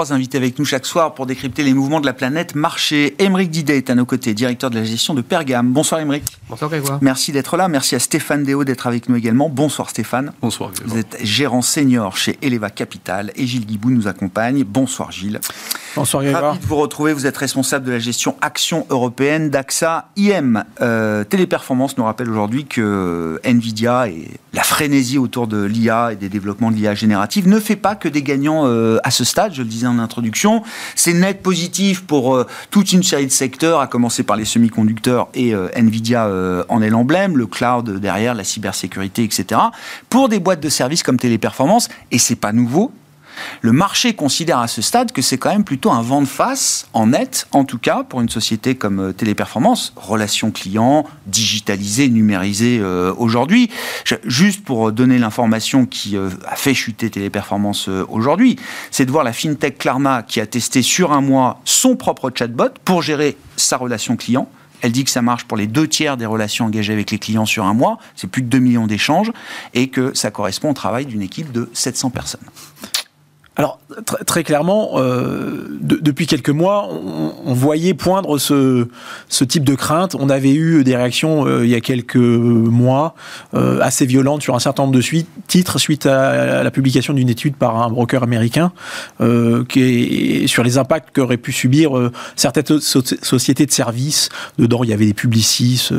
trois invités avec nous chaque soir pour décrypter les mouvements de la planète marché. Émeric Didet est à nos côtés, directeur de la gestion de Pergame. Bonsoir Émeric. Bonsoir Grégoire. Merci d'être là. Merci à Stéphane Déo d'être avec nous également. Bonsoir Stéphane. Bonsoir Grégoire. Vous êtes gérant senior chez Eleva Capital et Gilles Guibou nous accompagne. Bonsoir Gilles. Bonsoir Grégoire. Ravi de vous retrouver. Vous êtes responsable de la gestion action européenne d'AXA IM. Euh, Téléperformance nous rappelle aujourd'hui que Nvidia et la frénésie autour de l'IA et des développements de l'IA générative ne fait pas que des gagnants euh, à ce stade. Je le disais en introduction. C'est net positif pour euh, toute une série de secteurs, à commencer par les semi-conducteurs et euh, Nvidia euh, en est l'emblème, le cloud derrière, la cybersécurité, etc. Pour des boîtes de services comme Téléperformance, et c'est pas nouveau, le marché considère à ce stade que c'est quand même plutôt un vent de face, en net, en tout cas, pour une société comme euh, Téléperformance, relations clients, digitalisées, numérisées euh, aujourd'hui. Juste pour donner l'information qui euh, a fait chuter Téléperformance euh, aujourd'hui, c'est de voir la fintech Klarna qui a testé sur un mois son propre chatbot pour gérer sa relation client. Elle dit que ça marche pour les deux tiers des relations engagées avec les clients sur un mois, c'est plus de 2 millions d'échanges, et que ça correspond au travail d'une équipe de 700 personnes. Alors, tr- très clairement, euh, de- depuis quelques mois, on, on voyait poindre ce, ce type de crainte. On avait eu des réactions euh, il y a quelques mois euh, assez violentes sur un certain nombre de suites, titres suite à la publication d'une étude par un broker américain euh, qui est sur les impacts qu'auraient pu subir euh, certaines so- sociétés de services. Dedans, il y avait des publicis.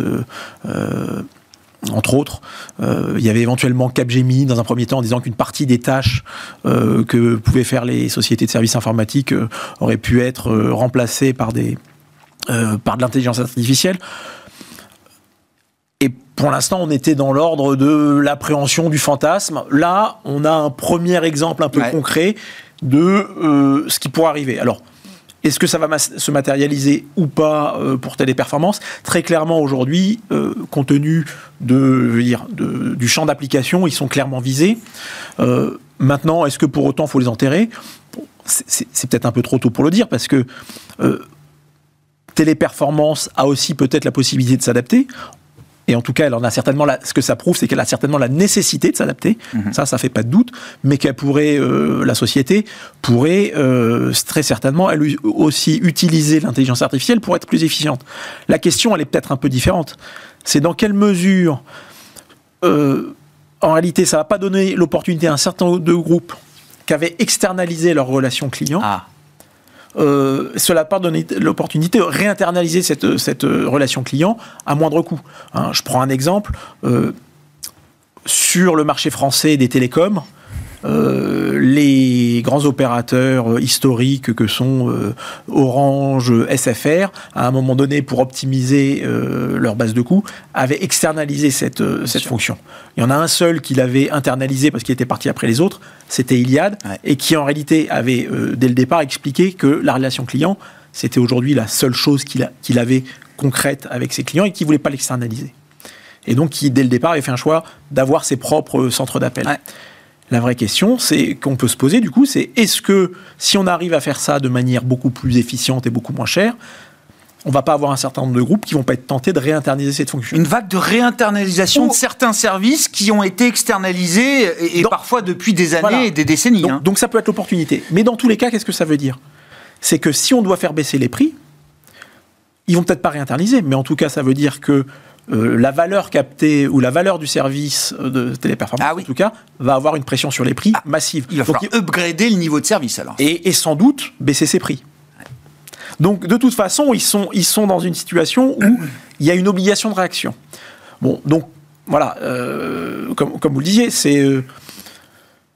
Entre autres. Euh, il y avait éventuellement Capgemini dans un premier temps en disant qu'une partie des tâches euh, que pouvaient faire les sociétés de services informatiques euh, auraient pu être euh, remplacées par, des, par de l'intelligence artificielle. Et pour l'instant, on était dans l'ordre de l'appréhension du fantasme. Là, on a un premier exemple un peu Ouais. concret de ce qui pourrait arriver. Alors, est-ce que ça va se matérialiser ou pas euh, pour Téléperformance Très clairement, aujourd'hui, euh, compte tenu de, je veux dire, du champ d'application, ils sont clairement visés. Euh, maintenant, est-ce que pour autant, il faut les enterrer? C'est peut-être un peu trop tôt pour le dire, parce que Téléperformance a aussi peut-être la possibilité de s'adapter. Et en tout cas, elle en a certainement la- ce que ça prouve, c'est qu'elle a certainement la nécessité de s'adapter. Ça, ça fait pas de doute. Mais qu'elle pourrait, euh, la société pourrait euh, très certainement, elle aussi utiliser l'intelligence artificielle pour être plus efficiente. La question, elle est peut-être un peu différente. C'est dans quelle mesure, euh, en réalité, ça va pas donner l'opportunité à un certain nombre de groupes qui avaient externalisé leurs relations clients Ah, euh, cela pas donné l'opportunité de réinternaliser cette, cette euh, relation client à moindre coût. Hein, je prends un exemple. euh, sur le marché français des télécoms, euh, les grands opérateurs euh, historiques que sont euh, Orange, SFR, à un moment donné, pour optimiser euh, leur base de coûts, avaient externalisé cette, euh, cette fonction. Il y en a un seul qui l'avait internalisé parce qu'il était parti après les autres, c'était Iliad, Ouais. et qui en réalité avait, euh, dès le départ, expliqué que la relation client, c'était aujourd'hui la seule chose qu'il avait concrète avec ses clients et qu'il ne voulait pas l'externaliser. Et donc, qui, dès le départ, avait fait un choix d'avoir ses propres centres d'appel. Ouais. La vraie question, c'est qu'on peut se poser du coup, c'est est-ce que si on arrive à faire ça de manière beaucoup plus efficiente et beaucoup moins chère, on va pas avoir un certain nombre de groupes qui vont pas être tentés de réinternaliser cette fonction? une vague de réinternalisation de certains services qui ont été externalisés et, parfois depuis des années Voilà. et des décennies. Donc, hein. donc ça peut être l'opportunité. Mais dans tous les cas, qu'est-ce que ça veut dire? C'est que si on doit faire baisser les prix, ils vont peut-être pas réinternaliser, mais en tout cas, ça veut dire que euh, la valeur captée ou la valeur du service de téléperformance, Ah oui. en tout cas, va avoir une pression sur les prix massive. Il va Donc, falloir upgrader le niveau de service alors. et, et sans doute baisser ses prix. Donc de toute façon, ils sont, ils sont dans une situation où il y a une obligation de réaction. Bon, donc voilà, euh, comme, comme vous le disiez, c'est euh,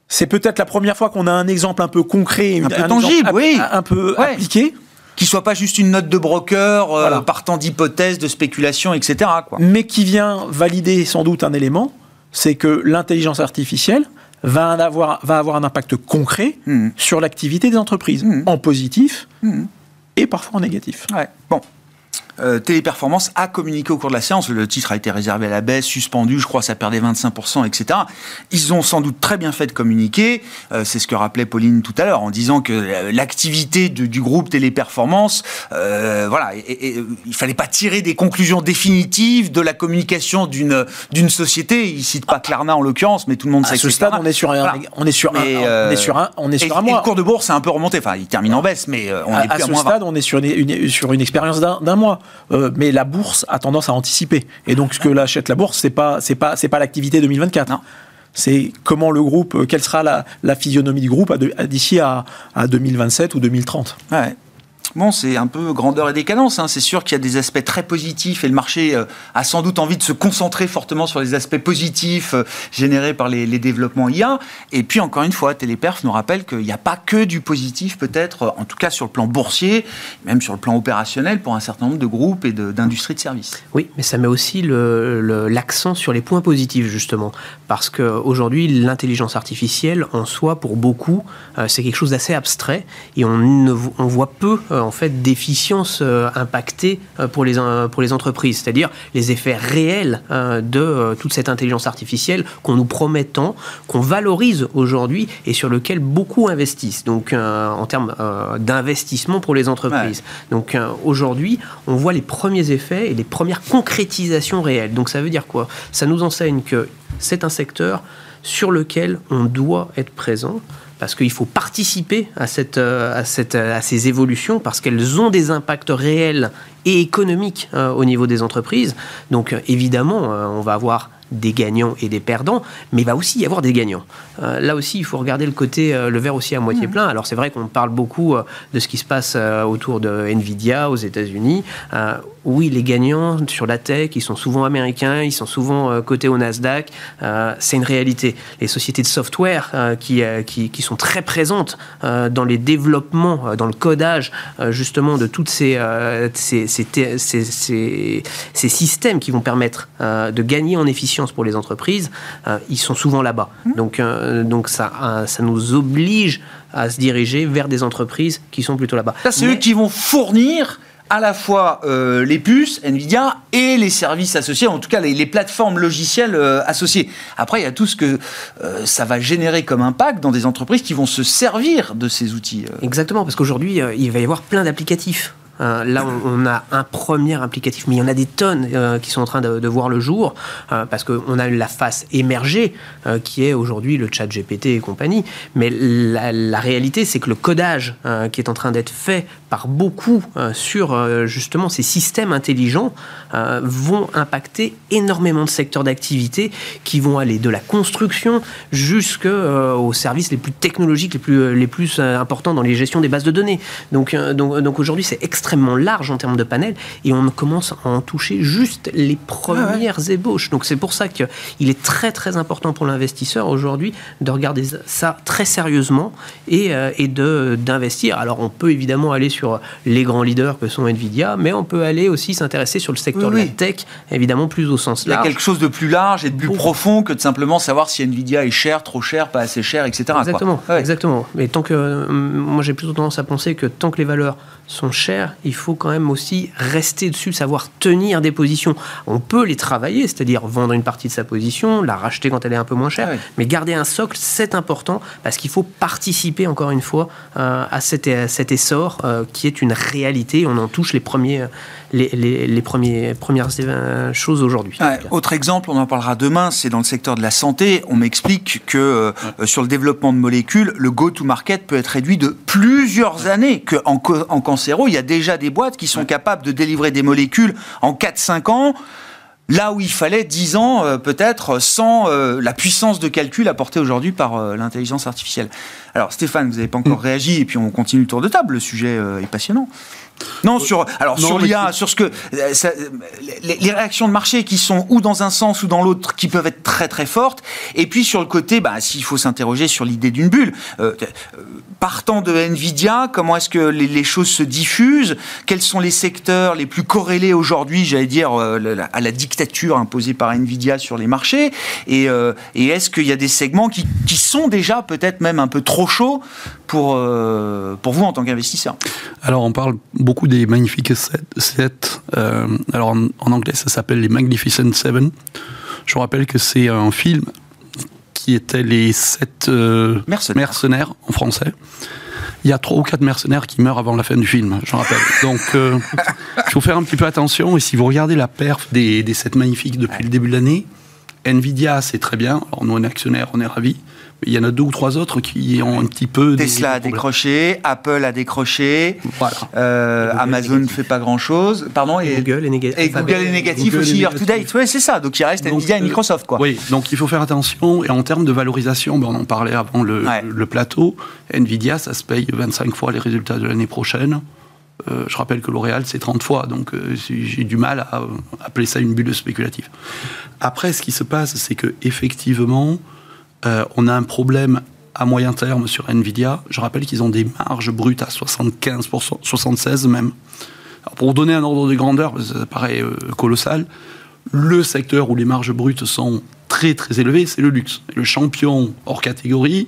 c'est peut-être la première fois qu'on a un exemple un peu concret, Un peu exemple tangible, oui. un peu Ouais. appliqué. Qui soit pas juste une note de broker euh, Voilà. partant d'hypothèses, de spéculation, etc. Quoi. mais qui vient valider sans doute un élément, c'est que l'intelligence artificielle va avoir, va avoir un impact concret Mhm. sur l'activité des entreprises, Mhm. en positif Mhm. et parfois en négatif. Ouais. Bon. Euh, Téléperformance a communiqué au cours de la séance. Le titre a été réservé à la baisse, suspendu, je crois, ça perdait 25%, etc. Ils ont sans doute très bien fait de communiquer. Euh, c'est ce que rappelait Pauline tout à l'heure, en disant que euh, l'activité du groupe Téléperformance, voilà, et, il fallait pas tirer des conclusions définitives de la communication d'une d'une société. Il cite pas Klarna en l'occurrence, mais tout le monde sait à ce stade, on est sur un, on est sur un, on est sur un, on est sur un mois. le cours de bourse a un peu remonté. Enfin, il termine en baisse, mais on est plus à, ce stade, on est sur une, sur une expérience d'un mois. Mais la bourse a tendance à anticiper. Et donc, ce que l'achète la bourse, c'est pas, c'est pas, c'est pas l'activité 2024. Non. C'est comment le groupe, euh, quelle sera la, la physionomie du groupe d'ici à, à, 2027 ou 2030. Ouais. Bon, c'est un peu grandeur et décadence. Hein. C'est sûr qu'il y a des aspects très positifs et le marché euh, a sans doute envie de se concentrer fortement sur les aspects positifs euh, générés par les, développements IA. Et puis, encore une fois, Téléperf nous rappelle qu'il n'y a pas que du positif, peut-être, euh, en tout cas sur le plan boursier, même sur le plan opérationnel pour un certain nombre de groupes et d'industries de, services. Oui, mais ça met aussi l'accent sur les points positifs, justement. Parce qu'aujourd'hui, l'intelligence artificielle, en soi, pour beaucoup, c'est quelque chose d'assez abstrait et on, voit peu en fait d'efficience euh, impactée euh, pour les, pour les entreprises, c'est-à-dire les effets réels de toute cette intelligence artificielle qu'on nous promet tant, qu'on valorise aujourd'hui et sur lequel beaucoup investissent. Donc en termes d'investissement pour les entreprises. Donc aujourd'hui, on voit les premiers effets et les premières concrétisations réelles. Donc ça veut dire quoi? Ça nous enseigne que c'est un secteur sur lequel on doit être présent parce qu'il faut participer à, cette, euh, à, cette, à ces évolutions, parce qu'elles ont des impacts réels et économiques euh, au niveau des entreprises. Donc euh, évidemment, on va avoir des gagnants et des perdants, mais il va aussi y avoir des gagnants. Euh, là aussi, il faut regarder le côté, euh, le verre aussi à moitié mmh. plein. Alors c'est vrai qu'on parle beaucoup euh, de ce qui se passe autour de Nvidia aux États-Unis. Oui, les gagnants sur la tech, ils sont souvent américains, ils sont souvent cotés au Nasdaq. c'est une réalité. Les sociétés de software qui, qui, sont très présentes dans les développements, dans le codage justement de toutes ces, ces, ces, ces systèmes qui vont permettre de gagner en efficience pour les entreprises, euh, ils sont souvent là-bas. Mmh. Donc, euh, donc ça, euh, ça nous oblige à se diriger vers des entreprises qui sont plutôt là-bas. c'est eux qui vont fournir à la fois les puces Nvidia et les services associés, en tout cas les, plateformes logicielles associées. Après, il y a tout ce que ça va générer comme impact dans des entreprises qui vont se servir de ces outils. Exactement, parce qu'aujourd'hui, il va y avoir plein d'applicatifs. Euh, là, on, a un premier applicatif, mais il y en a des tonnes euh, qui sont en train de, voir le jour, euh, parce qu'on a la face émergée, qui est aujourd'hui le chat GPT et compagnie. Mais la, la réalité, c'est que le codage qui est en train d'être fait par beaucoup sur justement ces systèmes intelligents vont impacter énormément de secteurs d'activité qui vont aller de la construction jusqu'aux services les plus technologiques, les plus, les plus importants dans les gestions des bases de données. Donc, donc, donc aujourd'hui, c'est extrêmement extrêmement large en termes de panels et on commence à en toucher juste les premières ébauches. Donc c'est pour ça qu'il est très très important pour l'investisseur aujourd'hui de regarder ça très sérieusement et, euh, et de d'investir. Alors on peut évidemment aller sur les grands leaders que sont Nvidia, mais on peut aller aussi s'intéresser sur le secteur de la tech, évidemment plus au sens large. Il y a quelque chose de plus large et de plus profond que de simplement savoir si Nvidia est cher, trop cher, pas assez cher, etc. Exactement, exactement. Mais tant que moi j'ai plutôt tendance à penser que tant que les valeurs sont chères, il faut quand même aussi rester dessus, savoir tenir des positions. On peut les travailler, c'est-à-dire vendre une partie de sa position, la racheter quand elle est un peu moins chère, ah mais garder un socle, c'est important parce qu'il faut participer encore une fois euh, à, cet, essor euh, qui est une réalité. On en touche les premiers, les, premiers, premières euh, choses aujourd'hui. autre exemple, on en parlera demain, c'est dans le secteur de la santé. On m'explique que sur le développement de molécules, le go-to-market peut être réduit de plusieurs années, qu'en en il y a déjà des boîtes qui sont capables de délivrer des molécules en 4-5 ans. Là où il fallait 10 ans, euh, peut-être, sans euh, la puissance de calcul apportée aujourd'hui par euh, l'intelligence artificielle. Alors, Stéphane, vous n'avez pas encore mm. réagi, et puis on continue le tour de table. Le sujet est passionnant. Non, sur alors sur l'IA, sur ce que les, réactions de marché qui sont ou dans un sens ou dans l'autre, qui peuvent être très très fortes, et puis sur le côté, bah, s'il faut s'interroger sur l'idée d'une bulle, partant de Nvidia, comment est-ce que les, choses se diffusent? Quels sont les secteurs les plus corrélés aujourd'hui, j'allais dire, euh, à la dictature imposée par Nvidia sur les marchés? Et, euh, est-ce qu'il y a des segments qui, sont déjà peut-être même un peu trop chauds pour, euh, pour vous en tant qu'investisseur? Alors on parle beaucoup des magnifiques 7. alors en, anglais, ça s'appelle les Magnificent Seven. Je vous rappelle que c'est un film qui était les 7 mercenaires. en français il y a trois ou quatre mercenaires qui meurent avant la fin du film, j'en rappelle. Donc, il faut faire un petit peu attention. Et si vous regardez la perf des, des 7 magnifiques depuis le début de l'année, Nvidia, c'est très bien. Alors, nous, on est actionnaire, on est ravis. Il y en a deux ou trois autres qui ont un petit peu. Tesla a décroché, Apple a décroché, voilà. euh, Amazon ne fait pas grand chose. Pardon, et, Google est négatif. Et Google est négatif aussi year to date. Oui, c'est ça. Donc il reste Nvidia et euh, Microsoft. Quoi. Oui, donc il faut faire attention. Et en termes de valorisation, ben, on en parlait avant le, le, plateau. Nvidia, ça se paye 25 fois les résultats de l'année prochaine. Euh, je rappelle que L'Oréal, c'est 30 fois, donc euh, j'ai du mal à appeler ça une bulle spéculative. Après, ce qui se passe, c'est que effectivement, euh, on a un problème à moyen terme sur Nvidia. Je rappelle qu'ils ont des marges brutes à 75%, 76 même. pour vous donner un ordre de grandeur, ça paraît colossal, le secteur où les marges brutes sont très très élevées, c'est le luxe. le champion hors catégorie,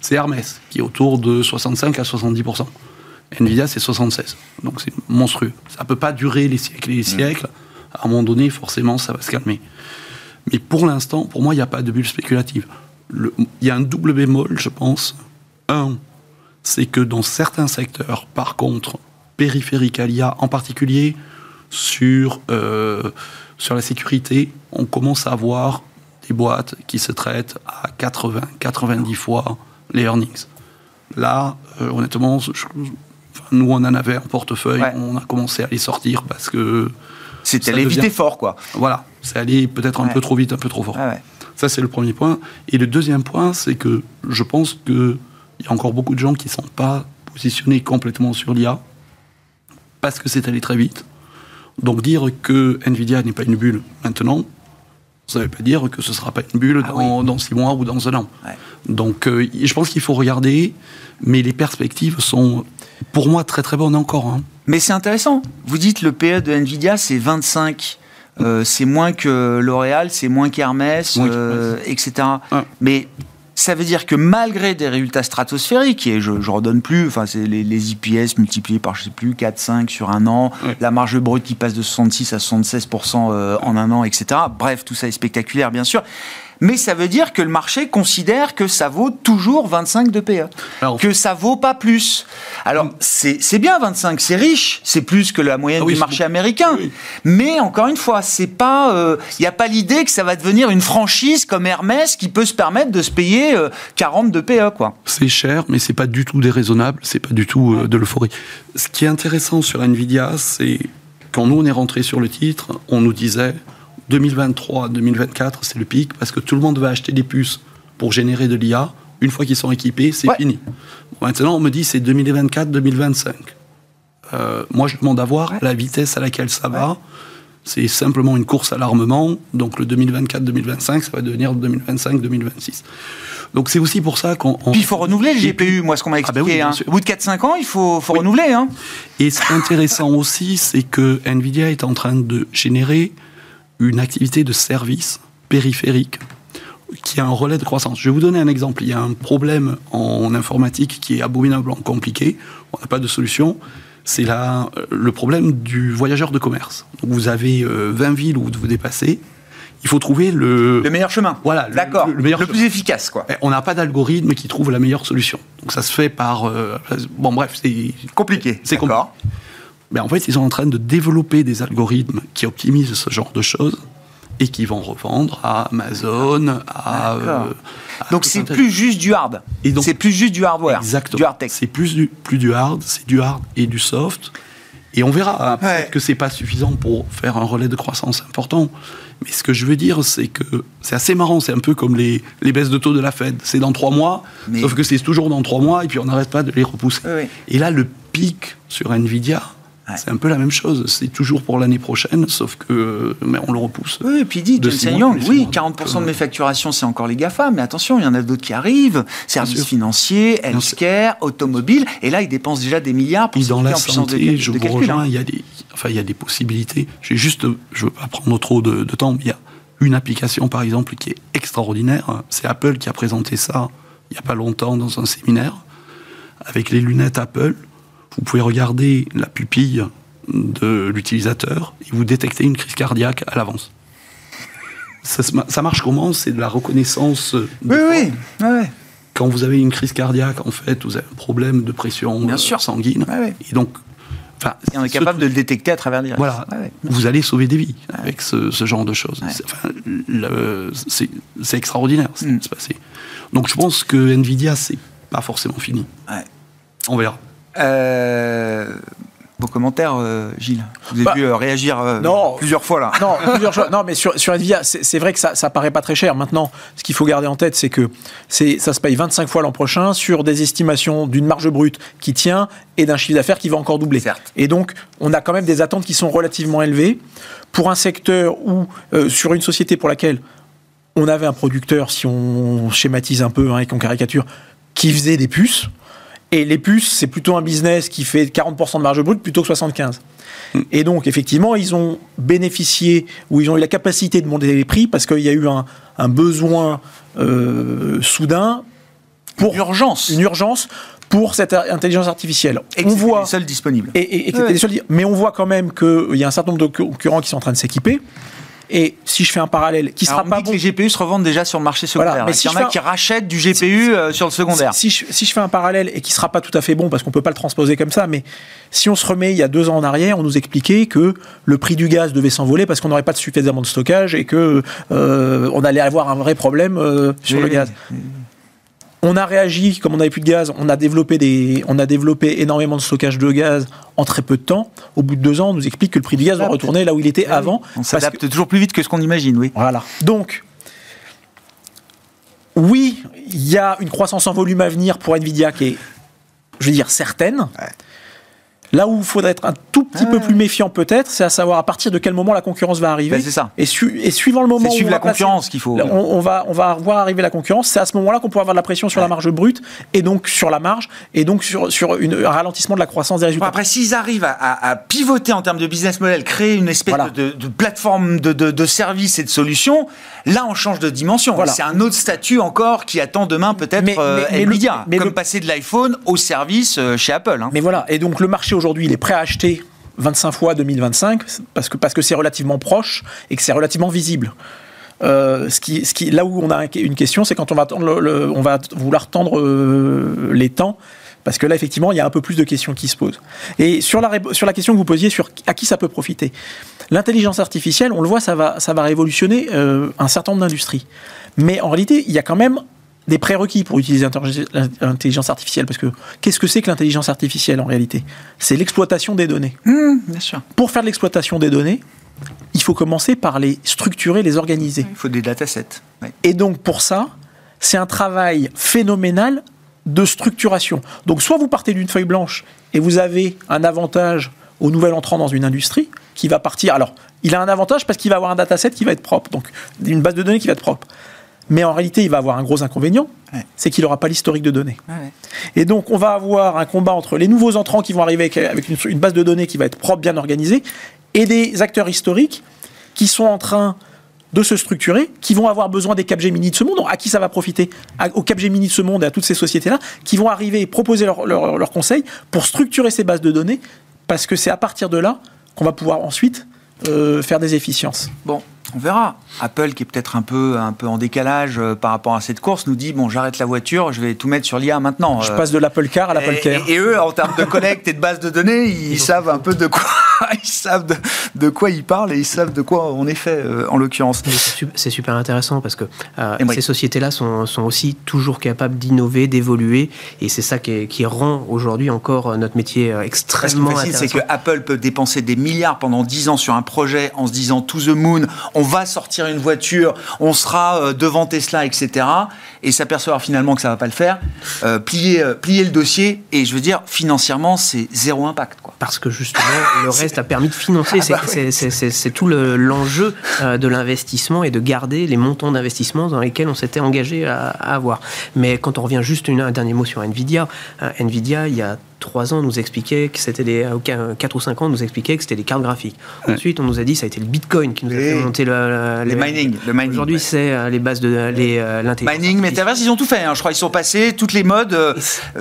c'est Hermès, qui est autour de 65 à 70%. Nvidia, c'est 76. Donc c'est monstrueux. Ça ne peut pas durer les siècles et les siècles. À un moment donné, forcément, ça va se calmer. Mais pour l'instant, pour moi, il n'y a pas de bulle spéculative. Il y a un double bémol, je pense. Un, c'est que dans certains secteurs, par contre, périphériques à l'IA, en particulier sur, euh, sur la sécurité, on commence à avoir des boîtes qui se traitent à 80, 90 fois les earnings. Là, euh, honnêtement, je, nous, on en avait un portefeuille, on a commencé à les sortir parce que. C'était allé vite et fort, quoi. Voilà, c'est allé peut-être un peu trop vite, un peu trop fort. Ça, c'est le premier point. Et le deuxième point, c'est que je pense qu'il y a encore beaucoup de gens qui ne sont pas positionnés complètement sur l'IA parce que c'est allé très vite. Donc dire que Nvidia n'est pas une bulle maintenant, ça ne veut pas dire que ce ne sera pas une bulle ah dans, six mois ou dans un an. Donc euh, je pense qu'il faut regarder, mais les perspectives sont pour moi très très bonnes encore. Hein. Mais c'est intéressant. Vous dites le PE de Nvidia, c'est 25. Euh, c'est moins que L'Oréal, c'est moins qu'Hermès, euh, etc. Mais ça veut dire que malgré des résultats stratosphériques, et je ne redonne plus, enfin, c'est les, IPS multipliés par, je sais plus, 4, 5 sur un an, la marge brute qui passe de 66 à 76% euh, en un an, etc. Bref, tout ça est spectaculaire, bien sûr mais ça veut dire que le marché considère que ça vaut toujours 25 de PE, que ça vaut pas plus. Alors c'est bien 25, c'est riche, c'est plus que la moyenne ah du marché américain. Mais encore une fois, c'est pas, il euh, n'y a pas l'idée que ça va devenir une franchise comme Hermès qui peut se permettre de se payer 40 euh, de PE quoi. C'est cher, mais c'est pas du tout déraisonnable, c'est pas du tout euh, de l'euphorie. Ce qui est intéressant sur Nvidia, c'est quand nous on est rentré sur le titre, on nous disait 2023-2024, c'est le pic parce que tout le monde va acheter des puces pour générer de l'IA. Une fois qu'ils sont équipés, c'est fini. Maintenant, on me dit c'est 2024-2025. Euh, moi, je demande à voir la vitesse à laquelle ça va. C'est simplement une course à l'armement. Donc le 2024-2025, ça va devenir 2025-2026. Donc c'est aussi pour ça qu'on... Puis il faut renouveler le GPU, moi ce qu'on m'a ah ben expliqué. hein. Au bout de 4-5 ans, il faut, faut renouveler. Hein. Et ce qui est intéressant aussi, c'est que Nvidia est en train de générer une activité de service périphérique qui a un relais de croissance. Je vais vous donner un exemple. Il y a un problème en informatique qui est abominablement compliqué. On n'a pas de solution. C'est le problème du voyageur de commerce. vous avez 20 euh, villes où vous dépassez. Il faut trouver le... Le meilleur chemin. Voilà. D'accord. Le, le, plus efficace, quoi. On n'a pas d'algorithme qui trouve la meilleure solution. Donc ça se fait par... Euh, bon, bref, c'est... Compliqué. C'est compliqué. Mais en fait, ils sont en train de développer des algorithmes qui optimisent ce genre de choses et qui vont revendre à Amazon, à. Euh, donc c'est plus juste du hard. C'est plus juste du hardware. Exactement. Du hard tech. C'est plus du, plus du hard, c'est du hard et du soft. Et on verra. Hein, peut-être que c'est pas suffisant pour faire un relais de croissance important. Mais ce que je veux dire, c'est que c'est assez marrant. C'est un peu comme les, les, baisses de taux de la Fed. C'est dans trois mois, sauf que c'est toujours dans trois mois et puis on n'arrête pas de les repousser. Et là, le pic sur Nvidia, c'est un peu la même chose. C'est toujours pour l'année prochaine, sauf que mais on le repousse. Oui, et puis dit Jensen Young, oui, 40% de mes facturations, c'est encore les GAFA, mais attention, il y en a d'autres qui arrivent. Services financiers, healthcare, automobile, et là, ils dépensent déjà des milliards pour dans la santé, je vous rejoins, hein. il y, a des, enfin, il y a des possibilités. J'ai juste, je ne veux pas prendre trop de, de temps, mais il y a une application, par exemple, qui est extraordinaire. C'est Apple qui a présenté ça il n'y a pas longtemps dans un séminaire, avec les lunettes Apple vous pouvez regarder la pupille de l'utilisateur et vous détectez une crise cardiaque à l'avance. Ça, marche comment? C'est de la reconnaissance. oui, oui, oui. Quand vous avez une crise cardiaque, en fait, vous avez un problème de pression Bien sûr. sanguine. Et donc, Enfin, on est capable de le détecter à travers l'IRS. Voilà. Vous allez sauver des vies avec ce, genre de choses. C'est extraordinaire ce qui mm. se passé. Donc je pense que Nvidia, c'est pas forcément fini. On verra. Euh, vos commentaires, euh, Gilles Vous avez pu bah, euh, réagir euh, plusieurs fois là. Non, plusieurs fois. non mais sur, sur Nvidia, c'est vrai que ça, ça paraît pas très cher. Maintenant, ce qu'il faut garder en tête, c'est que ça se paye 25 fois l'an prochain sur des estimations d'une marge brute qui tient et d'un chiffre d'affaires qui va encore doubler. Certes. Et donc, on a quand même des attentes qui sont relativement élevées pour un secteur ou sur une société pour laquelle on avait un producteur, si on schématise un peu hein, et qu'on caricature, qui faisait des puces et les puces, c'est plutôt un business qui fait 40% de marge brute plutôt que 75%. Hmm. Et donc, effectivement, ils ont bénéficié, ou ils ont eu la capacité de monter les prix parce qu'il y a eu un, besoin euh, soudain pour une urgence. Une urgence pour cette intelligence artificielle. Et on voit les seuls disponibles. Et, mais on voit quand même qu'il y a un certain nombre de concurrents qui sont en train de s'équiper. Et si je fais un parallèle, qui sera pas bon. les GPU se revendent déjà sur le marché secondaire. mais si il y en a qui rachètent du GPU euh, sur le secondaire. Si, je, fais un parallèle et qui sera pas tout à fait bon parce qu'on peut pas le transposer comme ça, mais si on se remet il y a deux ans en arrière, on nous expliquait que le prix du gaz devait s'envoler parce qu'on n'aurait pas suffisamment de stockage et que euh, on allait avoir un vrai problème euh, sur le gaz. On a réagi, comme on n'avait plus de gaz, on a, développé des, on a développé énormément de stockage de gaz en très peu de temps. Au bout de deux ans, on nous explique que le prix du gaz va retourner là où il était ah avant. On s'adapte toujours plus vite que ce qu'on imagine, oui. Voilà. Donc, oui, il y a une croissance en volume à venir pour Nvidia qui est, je veux dire, certaine. Là où il faudrait être un tout petit peu plus méfiant peut-être, c'est à savoir à partir de quel moment la concurrence va arriver. Ben, c'est ça. Et, suivant le moment où suivre la concurrence qu'il faut. On, va on va voir arriver la concurrence. C'est à ce moment-là qu'on pourra avoir de la pression sur la marge brute et donc sur la marge et donc sur sur une, un ralentissement de la croissance des résultats. après, s'ils arrivent à, pivoter en termes de business model, créer une espèce de, plateforme de, de, services et de solutions, là on change de dimension. C'est un autre statut encore qui attend demain peut-être euh, Nvidia, comme passer de l'iPhone au service euh, chez Apple. Hein. Mais voilà. Et donc le marché aujourd'hui, il est prêt à acheter 25 fois 2025 parce que parce que c'est relativement proche et que c'est relativement visible. Euh, ce qui, ce qui, là où on a une question, c'est quand on va, le, on va vouloir tendre euh, les temps, parce que là, effectivement, il y a un peu plus de questions qui se posent. Et sur la, sur la question que vous posiez sur à qui ça peut profiter, l'intelligence artificielle, on le voit, ça va, ça va révolutionner euh, un certain nombre d'industries. Mais en réalité, il y a quand même des prérequis pour utiliser l'intelligence artificielle. Parce que qu'est-ce que c'est que l'intelligence artificielle en réalité? C'est l'exploitation des données. Mmh, bien sûr. Pour faire de l'exploitation des données, il faut commencer par les structurer, les organiser. Il faut des datasets. Et donc pour ça, c'est un travail phénoménal de structuration. Donc soit vous partez d'une feuille blanche et vous avez un avantage au nouvel entrant dans une industrie qui va partir. Alors, il a un avantage parce qu'il va avoir un dataset qui va être propre, donc une base de données qui va être propre. Mais en réalité, il va avoir un gros inconvénient, c'est qu'il n'aura pas l'historique de données. Et donc, on va avoir un combat entre les nouveaux entrants qui vont arriver avec, une, base de données qui va être propre, bien organisée, et des acteurs historiques qui sont en train de se structurer, qui vont avoir besoin des Capgemini de ce monde. À qui ça va profiter Aux Capgemini de ce monde et à toutes ces sociétés-là, qui vont arriver et proposer leurs leur, conseils pour structurer ces bases de données, parce que c'est à partir de là qu'on va pouvoir ensuite euh, faire des efficiences. Bon, on verra. Apple, qui est peut-être un peu, un peu en décalage euh, par rapport à cette course, nous dit bon, j'arrête la voiture, je vais tout mettre sur l'IA maintenant. Je passe de l'Apple Car à l'Apple Care. Et, eux, en termes de collecte et de base de données, ils, savent un peu de quoi ils savent de, quoi ils parlent et ils savent de quoi on est fait euh, en l'occurrence. C'est super intéressant parce que euh, ces sociétés-là sont, sont, aussi toujours capables d'innover, d'évoluer et c'est ça qui, qui rend aujourd'hui encore notre métier extrêmement intéressant. C'est que Apple peut dépenser des milliards pendant 10 ans sur un projet en se disant to the moon, on va sortir une voiture, on sera euh, devant Tesla, etc. Et s'apercevoir finalement que ça va pas le faire, euh, plier, euh, plier le dossier, et je veux dire, financièrement, c'est zéro impact. Quoi. Parce que justement, le reste a permis de financer. Ah bah c'est tout l'enjeu de l'investissement et de garder les montants d'investissement dans lesquels on s'était engagé à, avoir. Mais quand on revient juste une, un dernier mot sur Nvidia, Nvidia, il y a trois ans, nous expliquait que c'était des. 4 ou 5 ans, nous expliquait que c'était des cartes graphiques. Ensuite, on nous a dit que ça a été le bitcoin qui nous a fait monter le, les, mining. Le mining Aujourd'hui, c'est euh, les bases de euh, l'intelligence. Mining, Metaverse, ils ont tout fait. Hein. Je crois qu'ils sont passés toutes les modes. Euh,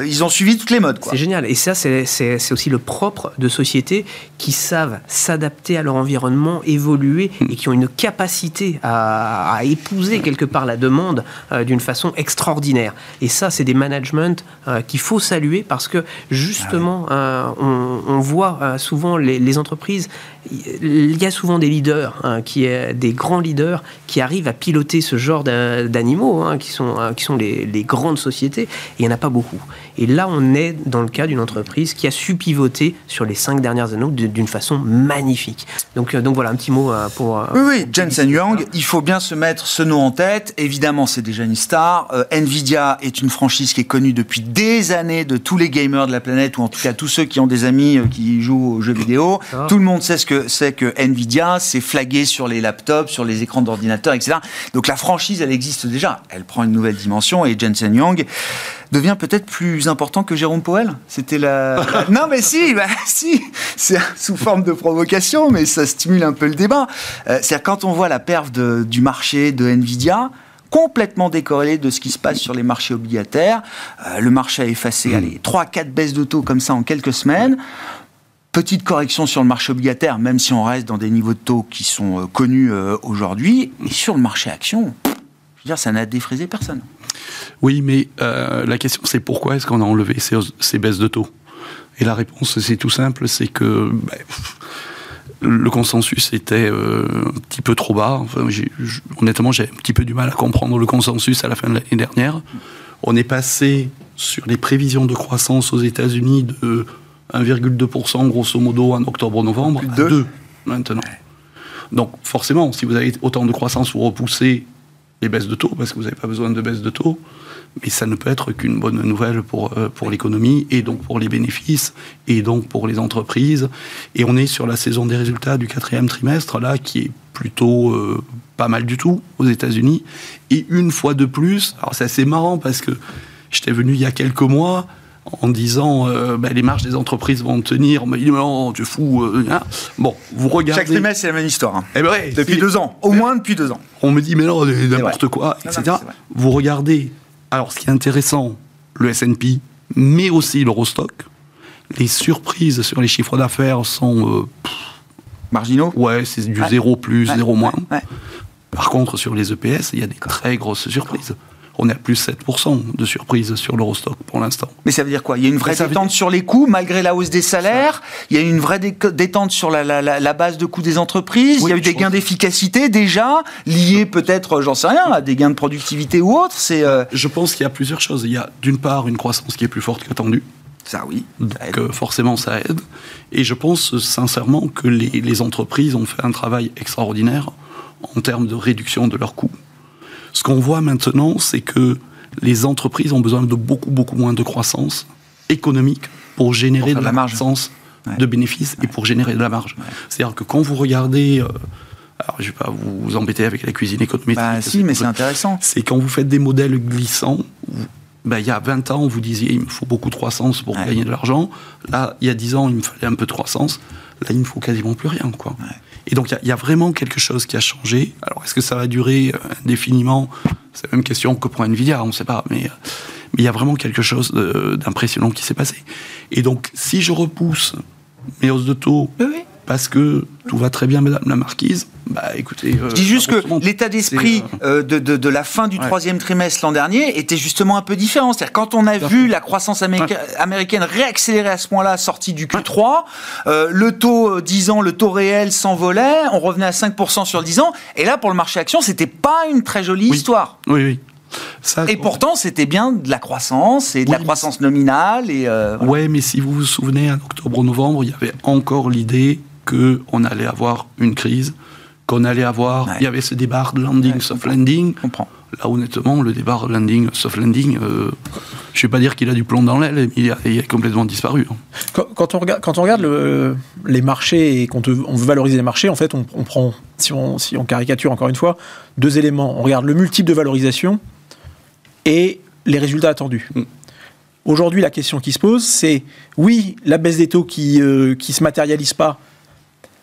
ils ont suivi toutes les modes. C'est génial. Et ça, c'est aussi le propre de sociétés qui savent s'adapter à leur environnement, évoluer hmm. et qui ont une capacité à, épouser quelque part la demande d'une façon extraordinaire. Et ça, c'est des managements qu'il faut saluer parce que justement, ah on, voit souvent les, entreprises, il y a souvent des leaders, hein, qui, des grands leaders qui arrivent à piloter ce genre d'animaux, hein, qui sont, qui sont les, les grandes sociétés. il n'y en a pas beaucoup. Et là, on est dans le cas d'une entreprise qui a su pivoter sur les cinq dernières années d'une façon magnifique. Donc, euh, donc voilà, un petit mot euh, pour... Euh, oui, Jensen Young, il faut bien se mettre ce nom en tête. Évidemment, c'est déjà une star. Nvidia est une franchise qui est connue depuis des années de tous les gamers de la planète, ou en tout cas tous ceux qui ont des amis qui jouent aux jeux vidéo. Tout le monde sait ce que c'est que Nvidia, c'est flagué sur les laptops, sur les écrans d'ordinateur, etc. Donc la franchise, elle existe déjà. Elle prend une nouvelle dimension et Jensen Young devient peut-être plus important que Jérôme Powell C'était la... non mais si, bah, si, c'est sous forme de provocation, mais ça stimule un peu le débat. Euh, c'est-à-dire quand on voit la perf du marché de Nvidia, complètement décorrélé de ce qui se passe sur les marchés obligataires. Euh, le marché a effacé, 3-4 hmm. baisses de taux comme ça en quelques semaines. Petite correction sur le marché obligataire, même si on reste dans des niveaux de taux qui sont euh, connus aujourd'hui. Et sur le marché action, je veux dire, ça n'a défrisé personne. Oui, mais euh, la question c'est pourquoi est-ce qu'on a enlevé ces, baisses de taux? Et la réponse c'est tout simple, c'est que ben, le consensus était euh, un petit peu trop bas. honnêtement, j'ai un petit peu du mal à comprendre le consensus à la fin de l'année dernière. On est passé sur les prévisions de croissance aux États-Unis de 1,2% grosso modo en octobre-novembre à 2 maintenant. Donc forcément, si vous avez autant de croissance, vous repoussez les baisses de taux, parce que vous n'avez pas besoin de baisse de taux, mais ça ne peut être qu'une bonne nouvelle pour, euh, pour l'économie, et donc pour les bénéfices, et donc pour les entreprises. Et on est sur la saison des résultats du quatrième trimestre, là, qui est plutôt euh, pas mal du tout aux États-Unis. Et une fois de plus, alors c'est assez marrant parce que j'étais venu il y a quelques mois, en disant euh, ben, les marges des entreprises vont tenir. On m'a dit non, tu fous. Euh, hein. Bon, vous regardez. Chaque trimestre, c'est la même histoire. Hein. Eh ben depuis deux ans, au moins depuis deux ans. On me dit mais non, n'importe quoi, etc. vous regardez. Alors, ce qui est intéressant, le S&P, mais aussi l'Eurostock, les surprises sur les chiffres d'affaires sont euh, marginaux. Ouais, c'est du zéro plus, zéro moins. Par contre, sur les EPS, il y a des très grosses surprises on est à plus 7% de surprise sur l'Eurostock pour l'instant. Mais ça veut dire quoi? Il y a une vraie détente sur les coûts malgré la hausse des salaires? Il y a une vraie détente sur la, base de coûts des entreprises? Il y a eu des gains d'efficacité déjà liés peut-être, j'en sais rien, à des gains de productivité ou autres C'est euh, Je pense qu'il y a plusieurs choses. Il y a d'une part une croissance qui est plus forte qu'attendue. Ça oui. Donc euh, forcément ça aide. Et je pense sincèrement que les, les entreprises ont fait un travail extraordinaire en termes de réduction de leurs coûts. Ce qu'on voit maintenant, c'est que les entreprises ont besoin de beaucoup, beaucoup moins de croissance économique pour générer de la, croissance de bénéfices et pour générer de la marge. C'est-à-dire que quand vous regardez... Euh, alors, je ne vais pas vous embêter avec la cuisine économique. Bah, si, mais c'est intéressant. C'est quand vous faites des modèles glissants, bah, il y a 20 ans, vous disiez il me faut beaucoup de croissance pour gagner de l'argent. Là, il y a 10 ans, il me fallait un peu de croissance. Là, il ne faut quasiment plus rien. Quoi. Et donc, il y, a vraiment quelque chose qui a changé. Alors, est-ce que ça va durer euh, indéfiniment? C'est la même question que pour Nvidia, on ne sait pas. Mais euh, il y a vraiment quelque chose d'impressionnant qui s'est passé. Et donc, si je repousse mes hausses de taux parce que tout va très bien, Madame la Marquise, bah, écoutez, je dis juste que l'état d'esprit euh, euh, de, de, la fin du troisième trimestre l'an dernier était justement un peu différent. C'est-à-dire quand on a vu la croissance américaine réaccélérer à ce point-là, sortie du Q3, euh, le taux 10 ans, le taux réel s'envolait, on revenait à 5% sur le 10 ans, et là pour le marché action, c'était pas une très jolie histoire. Oui, oui. Ça, et pourtant, c'était bien de la croissance et de la croissance nominale. Et Ouais, mais si vous vous souvenez, en octobre-novembre, il y avait encore l'idée qu'on allait avoir une crise qu'on allait avoir. Il y avait ce débat de landing, soft landing. Comprends. Là, honnêtement, le débat landing, soft landing, euh, je ne vais pas dire qu'il a du plomb dans l'aile, il, il, a complètement disparu. Hein. Quand, on regarde, quand on regarde les marchés et qu'on on veut valoriser les marchés, en fait, on, prend, si on, si on caricature encore une fois, deux éléments. On regarde le multiple de valorisation et les résultats attendus. Mm. Aujourd'hui, la question qui se pose, c'est oui, la baisse des taux qui ne se matérialise pas,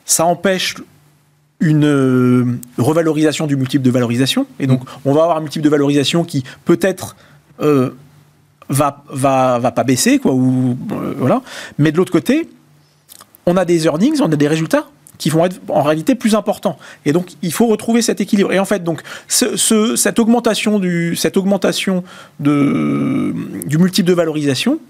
ça empêche une euh, revalorisation du multiple de valorisation. Et donc, on va avoir un multiple de valorisation qui peut-être euh, va, va, va, pas baisser, quoi, ou, euh, voilà. Mais de l'autre côté, on a des earnings, on a des résultats qui vont être en réalité plus importants. Et donc, il faut retrouver cet équilibre. Et en fait, donc, ce, cette augmentation, du, cette augmentation de, du multiple de valorisation,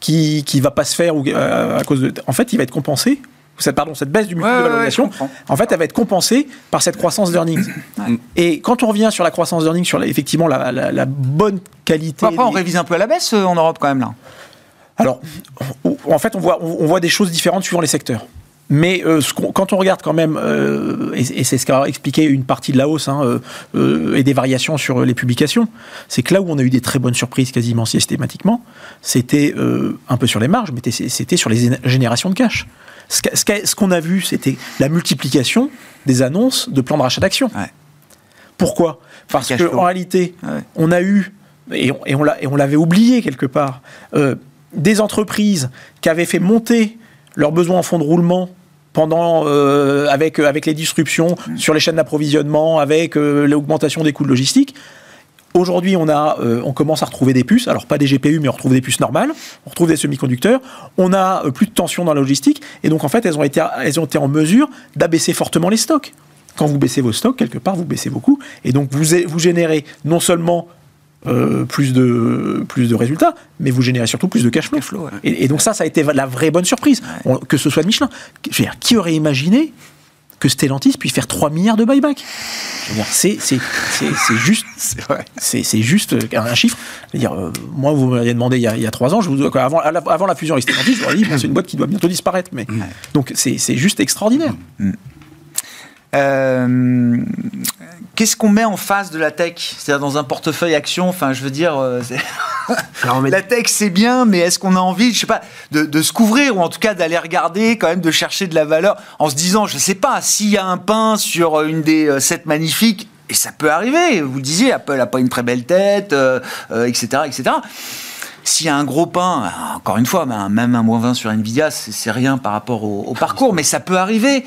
qui ne va pas se faire ou, à cause de... En fait, il va être compensé cette, pardon, cette baisse du multiple de valorisation, en fait, elle va être compensée par cette croissance d'earnings. Et quand on revient sur la croissance d'earnings, sur effectivement la, bonne qualité. Après, on révise un peu à la baisse euh, en Europe quand même là. Alors, en fait, on voit, on voit des choses différentes suivant les secteurs. Mais euh, quand on regarde quand même, euh, et, c'est ce qu'a expliqué une partie de la hausse hein, et des variations sur les publications, c'est que là où on a eu des très bonnes surprises quasiment systématiquement, c'était un peu sur les marges, mais c'était sur les générations de cash. Ce qu'on a vu, c'était la multiplication des annonces de plans de rachat d'actions. Pourquoi? Parce qu'en réalité, on a eu, et on, l'avait oublié quelque part, euh, des entreprises qui avaient fait monter leurs besoins en fonds de roulement pendant euh, avec avec les disruptions sur les chaînes d'approvisionnement, avec euh, l'augmentation des coûts de logistique. Aujourd'hui, on, a, euh, on commence à retrouver des puces. Alors, pas des GPU, mais on retrouve des puces normales. On retrouve des semi-conducteurs. On a euh, plus de tension dans la logistique. Et donc, en fait, elles ont été, elles ont été en mesure d'abaisser fortement les stocks. Quand vous baissez vos stocks, quelque part, vous baissez vos coûts. Et donc, vous, vous générez non seulement euh, plus, de, plus de résultats, mais vous générez surtout plus de cash flow. et, donc ça, ça a été la vraie bonne surprise, que ce soit de Michelin. Je veux dire, qui aurait imaginé que Stellantis puisse faire 3 milliards de buyback. C'est juste, c'est juste un chiffre. Dire, euh, moi, vous m'avez demandé il y, a, il 3 ans, je vous, avant, avant la fusion avec Stellantis, je vous aurais dit, c'est une boîte qui doit bientôt disparaître. Mais, Donc c'est juste extraordinaire. Mm. Euh, qu'est-ce qu'on met en face de la tech? C'est-à-dire dans un portefeuille action, enfin je veux dire, euh, la tech c'est bien, mais est-ce qu'on a envie, je sais pas, de, se couvrir ou en tout cas d'aller regarder, quand même de chercher de la valeur en se disant, je sais pas, s'il y a un pain sur une des euh, sept magnifiques, et ça peut arriver, vous le disiez, Apple n'a pas une très belle tête, etc., etc. S'il y a un gros pain, encore une fois, même un moins 20 sur Nvidia, c'est rien par rapport au parcours, mais ça peut arriver.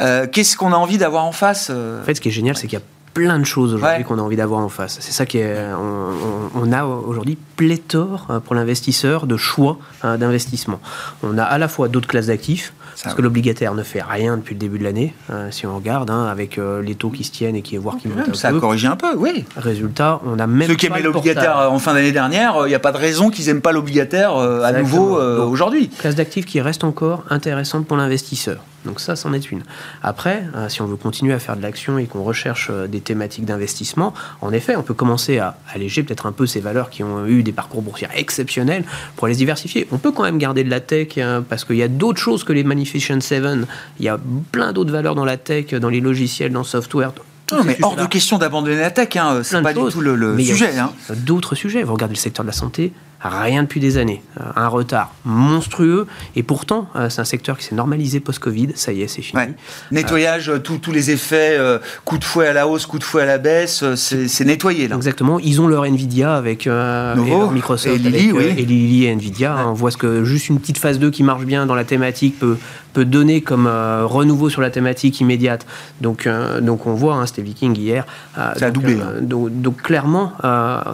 Euh, qu'est-ce qu'on a envie d'avoir en face euh En fait, ce qui est génial, c'est qu'il y a plein de choses aujourd'hui qu'on a envie d'avoir en face. C'est ça qui est. On, a aujourd'hui pléthore euh, pour l'investisseur de choix d'investissement. On a à la fois d'autres classes d'actifs. Parce que l'obligataire ne fait rien depuis le début de l'année, si on regarde, hein, avec les taux qui se tiennent et qui voire qui montent ça a corrigé un peu, oui. Résultat, on a même. Ceux qui aimaient l'obligataire en fin d'année dernière, il n'y a pas de raison qu'ils n'aiment pas l'obligataire à nouveau aujourd'hui. Classe d'actifs qui reste encore intéressante pour l'investisseur. Donc ça, c'en est une. Après, euh, si on veut continuer à faire de l'action et qu'on recherche euh, des thématiques d'investissement, en effet, on peut commencer à alléger peut-être un peu ces valeurs qui ont eu des parcours boursiers exceptionnels pour les diversifier. On peut quand même garder de la tech hein, parce qu'il y a d'autres choses que les Magnificent Seven. Il y a plein d'autres valeurs dans la tech, dans les logiciels, dans le software. Non, mais hors de question d'abandonner la tech, hein, c'est pas du tout le, sujet. Hein. D'autres sujets. Vous regardez le secteur de la santé, rien depuis des années. Euh, un retard monstrueux. Et pourtant, euh, c'est un secteur qui s'est normalisé post-Covid. Ça y est, c'est fini. Nettoyage, euh, tous les effets, coup de fouet à la hausse, coup de fouet à la baisse, c'est nettoyé là. Exactement. Ils ont leur Nvidia avec Microsoft et Lily, et Lily et Nvidia. On voit ce que juste une petite phase 2 qui marche bien dans la thématique peut, peut donner comme renouveau sur la thématique immédiate. Donc, donc on voit, hein, c'était Viking hier. ça a doublé. Donc, donc, clairement,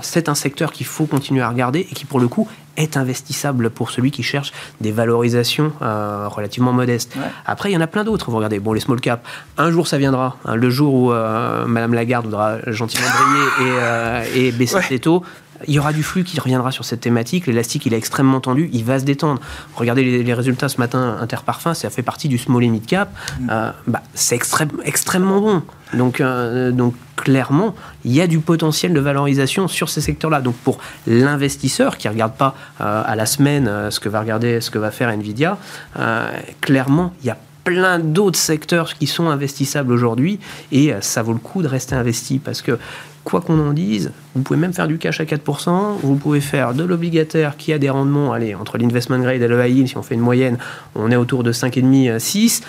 c'est un secteur qu'il faut continuer à regarder et qui pour le coup, est investissable pour celui qui cherche des valorisations euh, relativement modestes. Après, il y en a plein d'autres. Vous regardez, bon, les small caps, un jour ça viendra. Hein, le jour où euh, Madame Lagarde voudra gentiment briller et, euh, et baisser ses taux, il y aura du flux qui reviendra sur cette thématique. L'élastique, il est extrêmement tendu, il va se détendre. Regardez les, résultats ce matin, Interparfum, ça fait partie du small et mid cap. Mm. bah, c'est extrêmement bon. Donc, donc clairement, il y a du potentiel de valorisation sur ces secteurs-là. Donc pour l'investisseur qui ne regarde pas euh, à la semaine euh, ce que va regarder, ce que va faire Nvidia, euh, clairement, il y a plein d'autres secteurs qui sont investissables aujourd'hui et ça vaut le coup de rester investi parce que quoi qu'on en dise, vous pouvez même faire du cash à 4%, vous pouvez faire de l'obligataire qui a des rendements, allez, entre l'investment grade et le high yield, si on fait une moyenne, on est autour de 5,5-6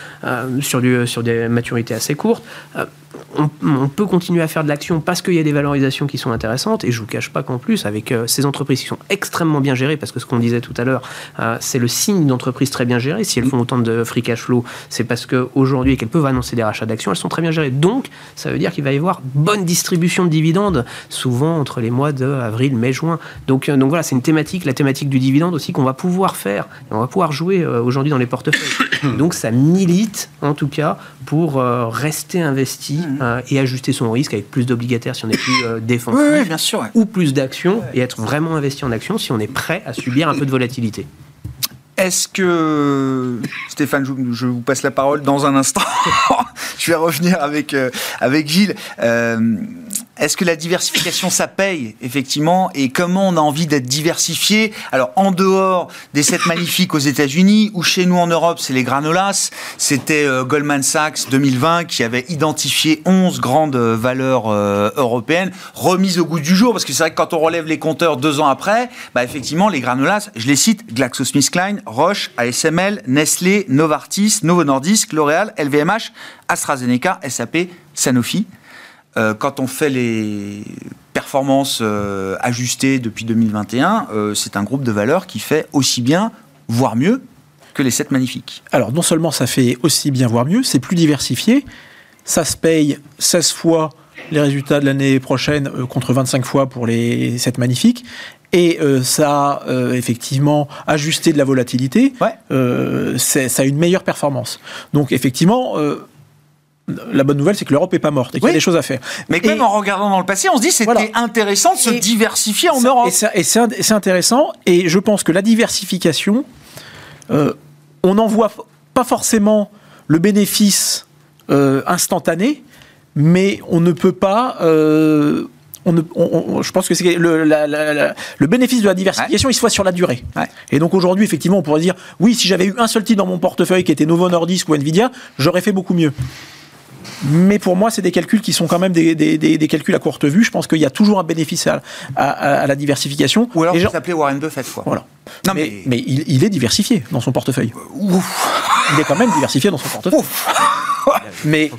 sur, sur des maturités assez courtes on, peut continuer à faire de l'action parce qu'il y a des valorisations qui sont intéressantes. Et je vous cache pas qu'en plus, avec euh, ces entreprises qui sont extrêmement bien gérées, parce que ce qu'on disait tout à l'heure, euh, c'est le signe d'entreprises très bien gérées. Si elles font autant de free cash flow, c'est parce qu'aujourd'hui, qu'elles peuvent annoncer des rachats d'actions, elles sont très bien gérées. Donc, ça veut dire qu'il va y avoir bonne distribution de dividendes, souvent entre les mois de avril, mai, juin. Donc, euh, donc voilà, c'est une thématique, la thématique du dividende aussi qu'on va pouvoir faire, et on va pouvoir jouer aujourd'hui dans les portefeuilles. Donc, ça milite, en tout cas, pour rester investi. Mmh. Euh, et ajuster son risque avec plus d'obligataires si on est plus euh, défensif, bien sûr, ou plus d'actions et être vraiment investi en actions si on est prêt à subir un peu de volatilité. Est-ce que Stéphane, je, vous passe la parole dans un instant. je vais revenir avec euh, avec Gilles. Est-ce que la diversification, ça paye, effectivement Et comment on a envie d'être diversifié? Alors, en dehors des 7 magnifiques aux États-Unis, ou chez nous en Europe, c'est les granolas. C'était euh, Goldman Sachs 2020 qui avait identifié 11 grandes euh, valeurs euh, européennes remises au goût du jour. Parce que c'est vrai que quand on relève les compteurs deux ans après, bah, effectivement, les granolas, je les cite GlaxoSmithKline, Roche, ASML, Nestlé, Novartis, Novo Nordisk, L'Oréal, LVMH, AstraZeneca, SAP, Sanofi. Euh, quand on fait les performances euh, ajustées depuis 2021, euh, c'est un groupe de valeurs qui fait aussi bien, voire mieux, que les 7 magnifiques. Alors non seulement ça fait aussi bien, voire mieux, c'est plus diversifié, ça se paye 16 fois les résultats de l'année prochaine contre 25 fois pour les 7 magnifiques. Et ça a effectivement ajusté de la volatilité. Ouais. ça a une meilleure performance. Donc effectivement, la bonne nouvelle, c'est que l'Europe est pas morte et qu'il y a des choses à faire. Mais même en regardant dans le passé, on se dit c'était intéressant de se diversifier en Europe. Et c'est intéressant. Et je pense que la diversification, euh, on n'en voit pas forcément le bénéfice euh, instantané, mais on ne peut pas. Euh, on je pense que c'est le, le, bénéfice de la diversification, il se voit sur la durée. Et donc aujourd'hui, effectivement, on pourrait dire oui, si j'avais eu un seul titre dans mon portefeuille qui était Novo Nordisk ou Nvidia, j'aurais fait beaucoup mieux. Mais pour moi, c'est des calculs qui sont quand même des, des, des, calculs à courte vue. Je pense qu'il y a toujours un bénéfice à, à, la diversification. Ou alors, vous s'appelez Warren Buffett, quoi. Voilà. Non, mais, mais, il, il, est diversifié dans son portefeuille. Ouf. Il est quand même diversifié dans son portefeuille. Ouf. mais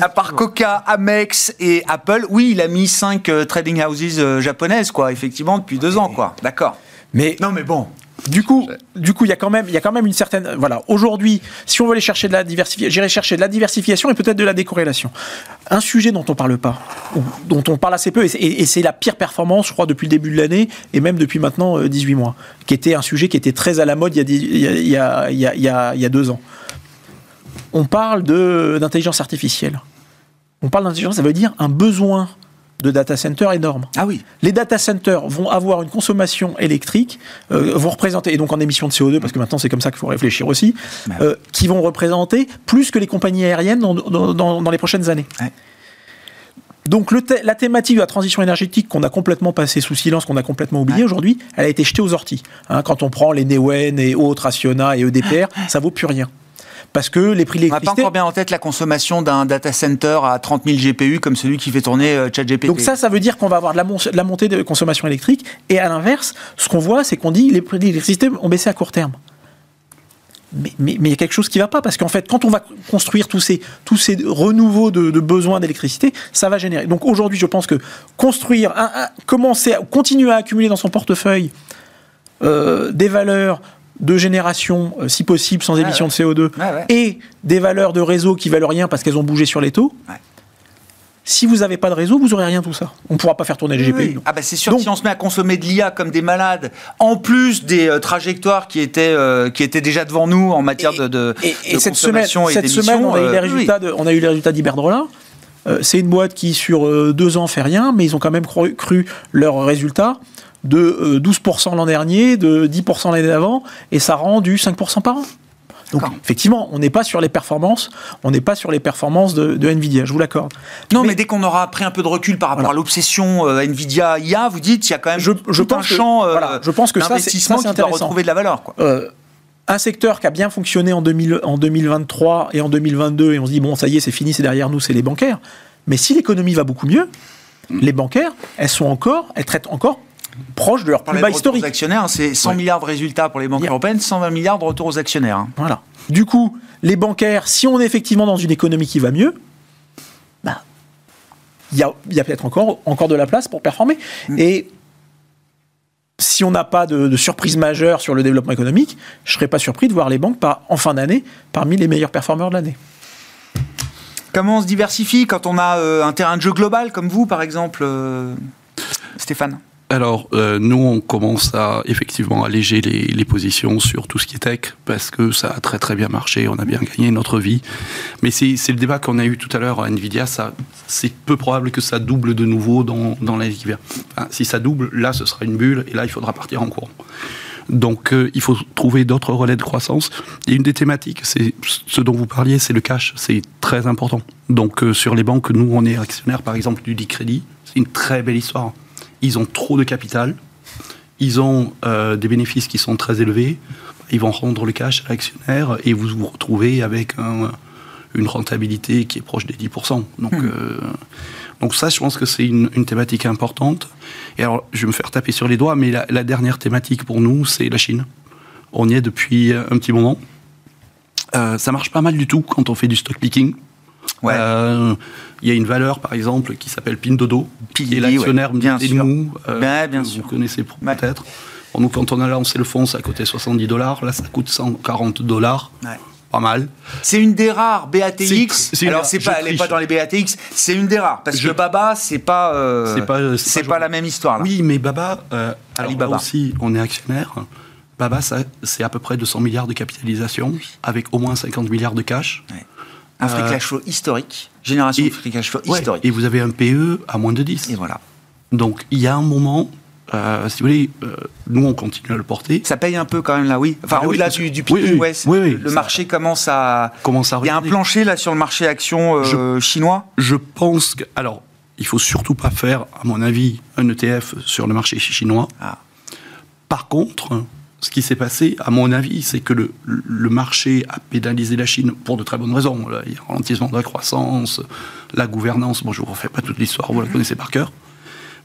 à part Coca, Amex et Apple, oui, il a mis 5 euh, trading houses euh, japonaises, quoi, effectivement, depuis deux ans, quoi. D'accord. Mais non, mais bon. Du coup, du coup, il y a quand même, y a quand même une certaine, voilà. Aujourd'hui, si on veut aller chercher de la diversification, j'irai chercher de la diversification et peut-être de la décorrélation. Un sujet dont on parle pas, dont on parle assez peu, et c'est la pire performance, je crois, depuis le début de l'année et même depuis maintenant 18 euh, mois, qui était un sujet qui était très à la mode il y a, il il y a, il y a deux ans. On parle d'intelligence artificielle. On parle d'intelligence, ça veut dire un besoin de data centers énormes. Ah oui. Les data centers vont avoir une consommation électrique, euh, vont représenter, et donc en émissions de CO2, parce que maintenant c'est comme ça qu'il faut réfléchir aussi, bah euh, qui vont représenter plus que les compagnies aériennes dans, dans, les prochaines années. Donc le la thématique de la transition énergétique qu'on a complètement passé sous silence, qu'on a complètement oublié aujourd'hui, elle a été jetée aux orties. Hein, quand on prend les Neoen et autres, Acciona et EDPR, ça vaut plus rien parce que les prix de l'électricité... On n'a pas encore bien en tête la consommation d'un data center à 30 000 GPU comme celui qui fait tourner euh, ChatGPT. Donc ça, ça veut dire qu'on va avoir de la, montée de consommation électrique. Et à l'inverse, ce qu'on voit, c'est qu'on dit les prix de l'électricité ont baissé à court terme. Mais, il y a quelque chose qui ne va pas, parce qu'en fait, quand on va construire tous ces, tous ces renouveaux de, besoins d'électricité, ça va générer. Donc aujourd'hui, je pense que construire, commencer à continuer à accumuler dans son portefeuille euh, des valeurs de génération, euh, si possible, sans émission de CO2, et des valeurs de réseau qui valent rien parce qu'elles ont bougé sur les taux. Si vous n'avez pas de réseau, vous n'aurez rien tout ça. On ne pourra pas faire tourner les GPU. Ah bah c'est sûr, si on se met à consommer de l'IA comme des malades, en plus des euh, trajectoires qui étaient, euh, qui étaient déjà devant nous en matière de, de, et, cette semaine, cette semaine, on a eu les résultats, on a eu les résultats d'Iberdrola. c'est une boîte qui, sur deux ans, fait rien, mais ils ont quand même cru, cru leurs résultats de 12% euh, l'an dernier, de 10% l'année d'avant, et ça rend du 5% par an. Donc effectivement, on n'est pas sur les performances, on n'est pas sur les performances de, Nvidia, je vous l'accorde. Non, mais, dès qu'on aura pris un peu de recul par rapport à l'obsession euh, Nvidia IA, vous dites il y a quand même je, je tout un champ euh, je pense que ça, c'est qui doit retrouver de la valeur. Quoi. un secteur qui a bien fonctionné en, 2000, en 2023 et en 2022, et on se dit bon ça y est, c'est fini, c'est derrière nous, c'est les bancaires. Mais si l'économie va beaucoup mieux, mm. les bancaires, elles sont encore, elles traitent encore proche de leur plus bas historique. actionnaires, c'est 100 milliards de résultats pour les banques européennes, 120 milliards de retours aux actionnaires. Hein. Voilà. Du coup, les bancaires, si on est effectivement dans une économie qui va mieux, bah, il y a, peut-être encore, encore de la place pour performer. Mm. Et si on n'a pas de, surprise majeure sur le développement économique, je ne serais pas surpris de voir les banques en fin d'année parmi les meilleurs performeurs de l'année. Comment on se diversifie quand on a euh, un terrain de jeu global comme vous, par exemple, euh, Stéphane? Alors, euh, nous, on commence à effectivement alléger les, positions sur tout ce qui est tech, parce que ça a très très bien marché, on a bien gagné notre vie. Mais c'est le débat qu'on a eu tout à l'heure à Nvidia, c'est peu probable que ça double de nouveau dans, dans l'année qui vient. si ça double, là, ce sera une bulle, et là, il faudra partir en courant. Donc, euh, il faut trouver d'autres relais de croissance. Et une des thématiques, c'est ce dont vous parliez, c'est le cash. C'est très important. Donc, euh, sur les banques, nous, on est actionnaire, par exemple, du Crédit. C'est une très belle histoire. Ils ont trop de capital. Ils ont euh, des bénéfices qui sont très élevés. Ils vont rendre le cash à l'actionnaire et vous vous retrouvez avec une rentabilité qui est proche des 10%. Donc, hmm. Donc ça, je pense que c'est une, thématique importante. Et alors, je vais me faire taper sur les doigts, mais la, dernière thématique pour nous, c'est la Chine. On y est depuis un petit moment. Euh, ça marche pas mal du tout quand on fait du stock picking. Ouais. Euh, il y a une valeur, par exemple, qui s'appelle Pindodo, qui est l'actionnaire ouais. bien sûr. Euh, ben, bien vous connaissez peut-être. nous, quand on a lancé le fonds, ça coûtait 70 dollars. Là, ça coûte 140 dollars pas mal. C'est une des rares BATX. Alors c'est pas, elle n'est pas dans les BATX. C'est une des rares parce que Baba, c'est pas, euh, c'est pas, c'est pas, la même histoire. Oui, mais Baba, euh, Alibaba aussi, on est actionnaire. Baba, c'est à peu près 200 milliards de capitalisation, avec au moins 50 milliards de cash. Un free euh, cash flow historique, génération de free cash flow historique. Et vous avez un PE à moins de 10. Et voilà. Donc il y a un moment euh, si vous voulez, euh, nous on continue à le porter. Ça paye un peu quand même là, oui. Enfin, ah au-delà du, du oui, oui, le marché commence à. Commence à Il y a un plancher là sur le marché action euh, chinois? Je pense que, alors, il faut surtout pas faire, à mon avis, un ETF sur le marché chinois. Ah. Par contre, ce qui s'est passé, à mon avis, c'est que le, le, marché a pénalisé la Chine pour de très bonnes raisons. il y a un ralentissement de la croissance, la gouvernance. Bon, je ne vous refais pas toute l'histoire, vous la connaissez par cœur.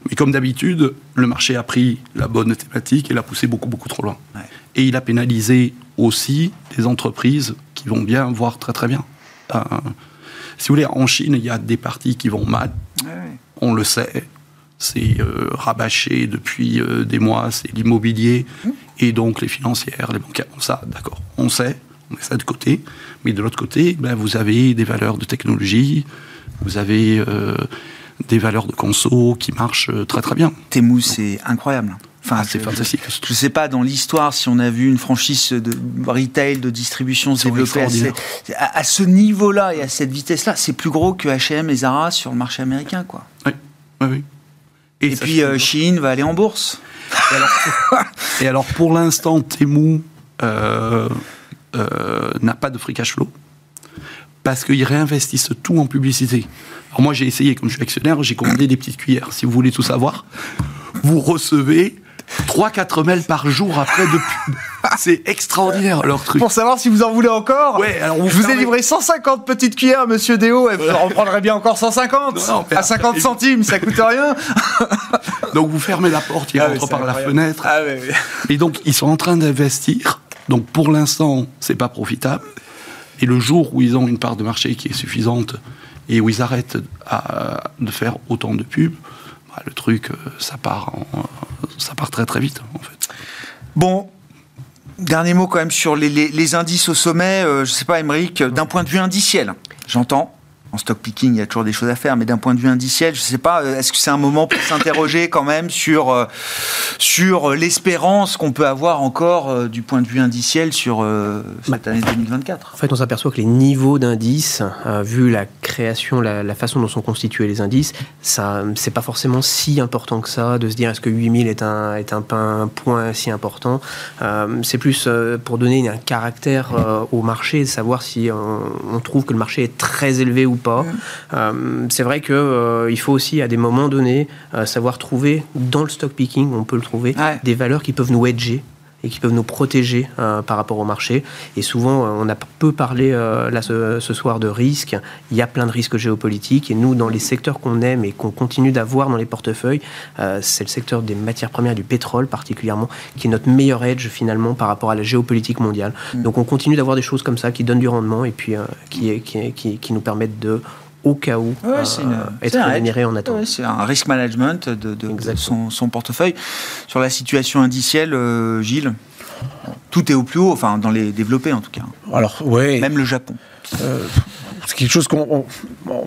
Mais comme d'habitude, le marché a pris la bonne thématique et l'a poussé beaucoup, beaucoup trop loin. Et il a pénalisé aussi des entreprises qui vont bien, voire très, très bien. Euh, si vous voulez, en Chine, il y a des parties qui vont mal. On le sait. C'est euh, rabâché depuis euh, des mois, c'est l'immobilier. Mmh. Et donc, les financières, les bancaires, ça, d'accord, on sait, on met ça de côté. Mais de l'autre côté, ben, vous avez des valeurs de technologie, vous avez des valeurs de conso qui marchent euh, très très bien. Temu, c'est incroyable. Enfin, ah, c'est fantastique. Je ne sais pas dans l'histoire si on a vu une franchise de retail, de distribution se développer à, à, ce niveau-là et à cette vitesse-là. C'est plus gros que H&M et Zara sur le marché américain, quoi. Oui, oui, oui. Et, puis euh, Chine va aller en bourse. Et alors, pour l'instant, Temu euh, n'a pas de free cash flow parce qu'ils réinvestissent tout en publicité. Alors moi, j'ai essayé, comme je suis actionnaire, j'ai commandé des petites cuillères. Si vous voulez tout savoir, vous recevez 3-4 mails par jour après de pub. C'est extraordinaire leur truc. Pour savoir si vous en voulez encore, ouais, alors je vous ai livré 150 petites cuillères, monsieur Déo, et vous en prendrez bien encore 150 à 50 centimes, ça coûte rien. donc vous fermez la porte, il ah rentre par la fenêtre. Ah et donc ils sont en train d'investir. Donc pour l'instant, c'est pas profitable. Et le jour où ils ont une part de marché qui est suffisante et où ils arrêtent de faire autant de pubs, bah, le truc, euh, ça part, ça part très très vite, en fait. Bon, dernier mot quand même sur les, indices au sommet. Euh, je ne sais pas, Émeric, d'un point de vue indiciel, j'entends en stock picking, il y a toujours des choses à faire, mais d'un point de vue indiciel, je ne sais pas, euh, est-ce que c'est un moment pour s'interroger quand même sur, euh, sur l'espérance qu'on peut avoir encore euh, du point de vue indiciel sur cette année 2024 En fait, on s'aperçoit que les niveaux d'indices, vu la création, la, façon dont sont constitués les indices, ça, c'est pas forcément si important que ça de se dire est-ce que 8000 est un, est un, point si important. c'est plus pour donner un caractère au marché, savoir si on, on trouve que le marché est très élevé ou pas. Euh, c'est vrai qu'il euh, il faut aussi, à des moments donnés, euh, savoir trouver dans le stock picking, on peut le trouver, des valeurs qui peuvent nous hedger et qui peuvent nous protéger euh, par rapport au marché. Et souvent, euh, on a peu parlé euh, là ce, soir de risques. Il y a plein de risques géopolitiques. Et nous, dans les secteurs qu'on aime et qu'on continue d'avoir dans les portefeuilles, c'est le secteur des matières premières, du pétrole particulièrement, qui est notre meilleur edge finalement par rapport à la géopolitique mondiale. Mm. Donc on continue d'avoir des choses comme ça qui donnent du rendement et puis qui, qui, qui, qui nous permettent de au cas où Ouais, une- être rémunéré en Ouais, attendant. c'est un risk management de, de- de Exactement. son, son portefeuille. Sur la situation indicielle, euh, Gilles, tout est au plus haut, enfin dans les développés en tout cas, Alors, ouais. même le Japon. c'est quelque chose qu'on on,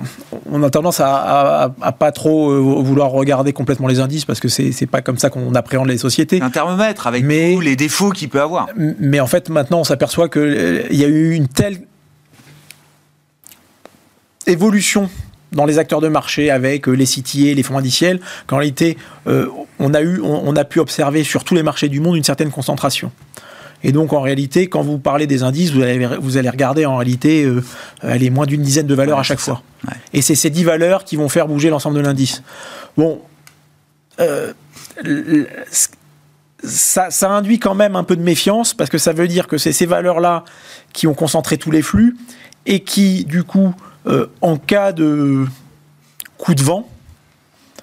on- a tendance à, à- à pas trop euh, vouloir regarder complètement les indices parce que c'est pas comme ça qu'on appréhende les sociétés. Un thermomètre avec Mais- tous les défauts qu'il peut avoir. Mais en fait, maintenant, on s'aperçoit qu'il y a eu une telle évolution dans les acteurs de marché avec euh, les CTA, les fonds indiciels, qu'en réalité, euh, on, a eu, on, on a pu observer sur tous les marchés du monde une certaine concentration. Et donc, en réalité, quand vous parlez des indices, vous allez, vous allez regarder, en réalité, euh, elle est moins d'une dizaine de valeurs Ouais, à chaque fois. Ouais. Et c'est ces 10 valeurs qui vont faire bouger l'ensemble de l'indice. Bon, euh, ça induit quand même un peu de méfiance parce que ça veut dire que c'est ces valeurs-là qui ont concentré tous les flux et qui, du coup, euh, en cas de coup de vent,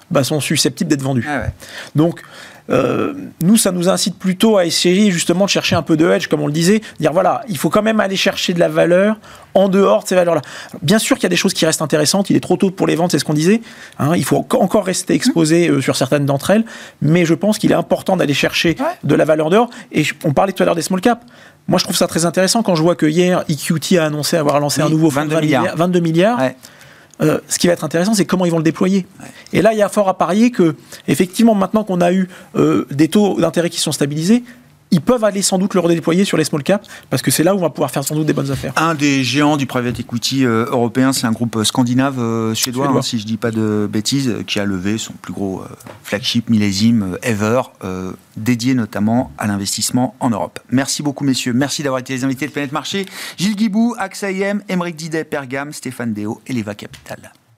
bah, sont susceptibles d'être vendus. Ah ouais. Donc, euh, nous, ça nous incite plutôt à essayer justement de chercher un peu de hedge, comme on le disait, dire voilà, il faut quand même aller chercher de la valeur en dehors de ces valeurs-là. Bien sûr qu'il y a des choses qui restent intéressantes, il est trop tôt pour les vendre, c'est ce qu'on disait. hein, il faut enco- encore rester exposé euh, sur certaines d'entre elles, mais je pense qu'il est important d'aller chercher Ouais. de la valeur dehors. Et on parlait tout à l'heure des small caps. Moi, je trouve ça très intéressant quand je vois que hier, EQT a annoncé avoir lancé Oui, un nouveau fonds de 22 20 milliards. 22 milliards. Ouais. Euh, ce qui va être intéressant, c'est comment ils vont le déployer. Et là, il y a fort à parier que, effectivement, maintenant qu'on a eu euh, des taux d'intérêt qui sont stabilisés, ils peuvent aller sans doute le redéployer sur les small caps, parce que c'est là où on va pouvoir faire sans doute des bonnes affaires. Un des géants du private equity euh, européen, c'est un groupe euh, scandinave euh, suédois, Suédois. hein, si je dis pas de bêtises, qui a levé son plus gros flagship millésime ever, euh, dédié notamment à l'investissement en Europe. Merci beaucoup messieurs, merci d'avoir été les invités de Planète Marché. Gilles Guibou, AXA IM, Émeric Didet, Pergam, Stéphane Déo et Leva Capital.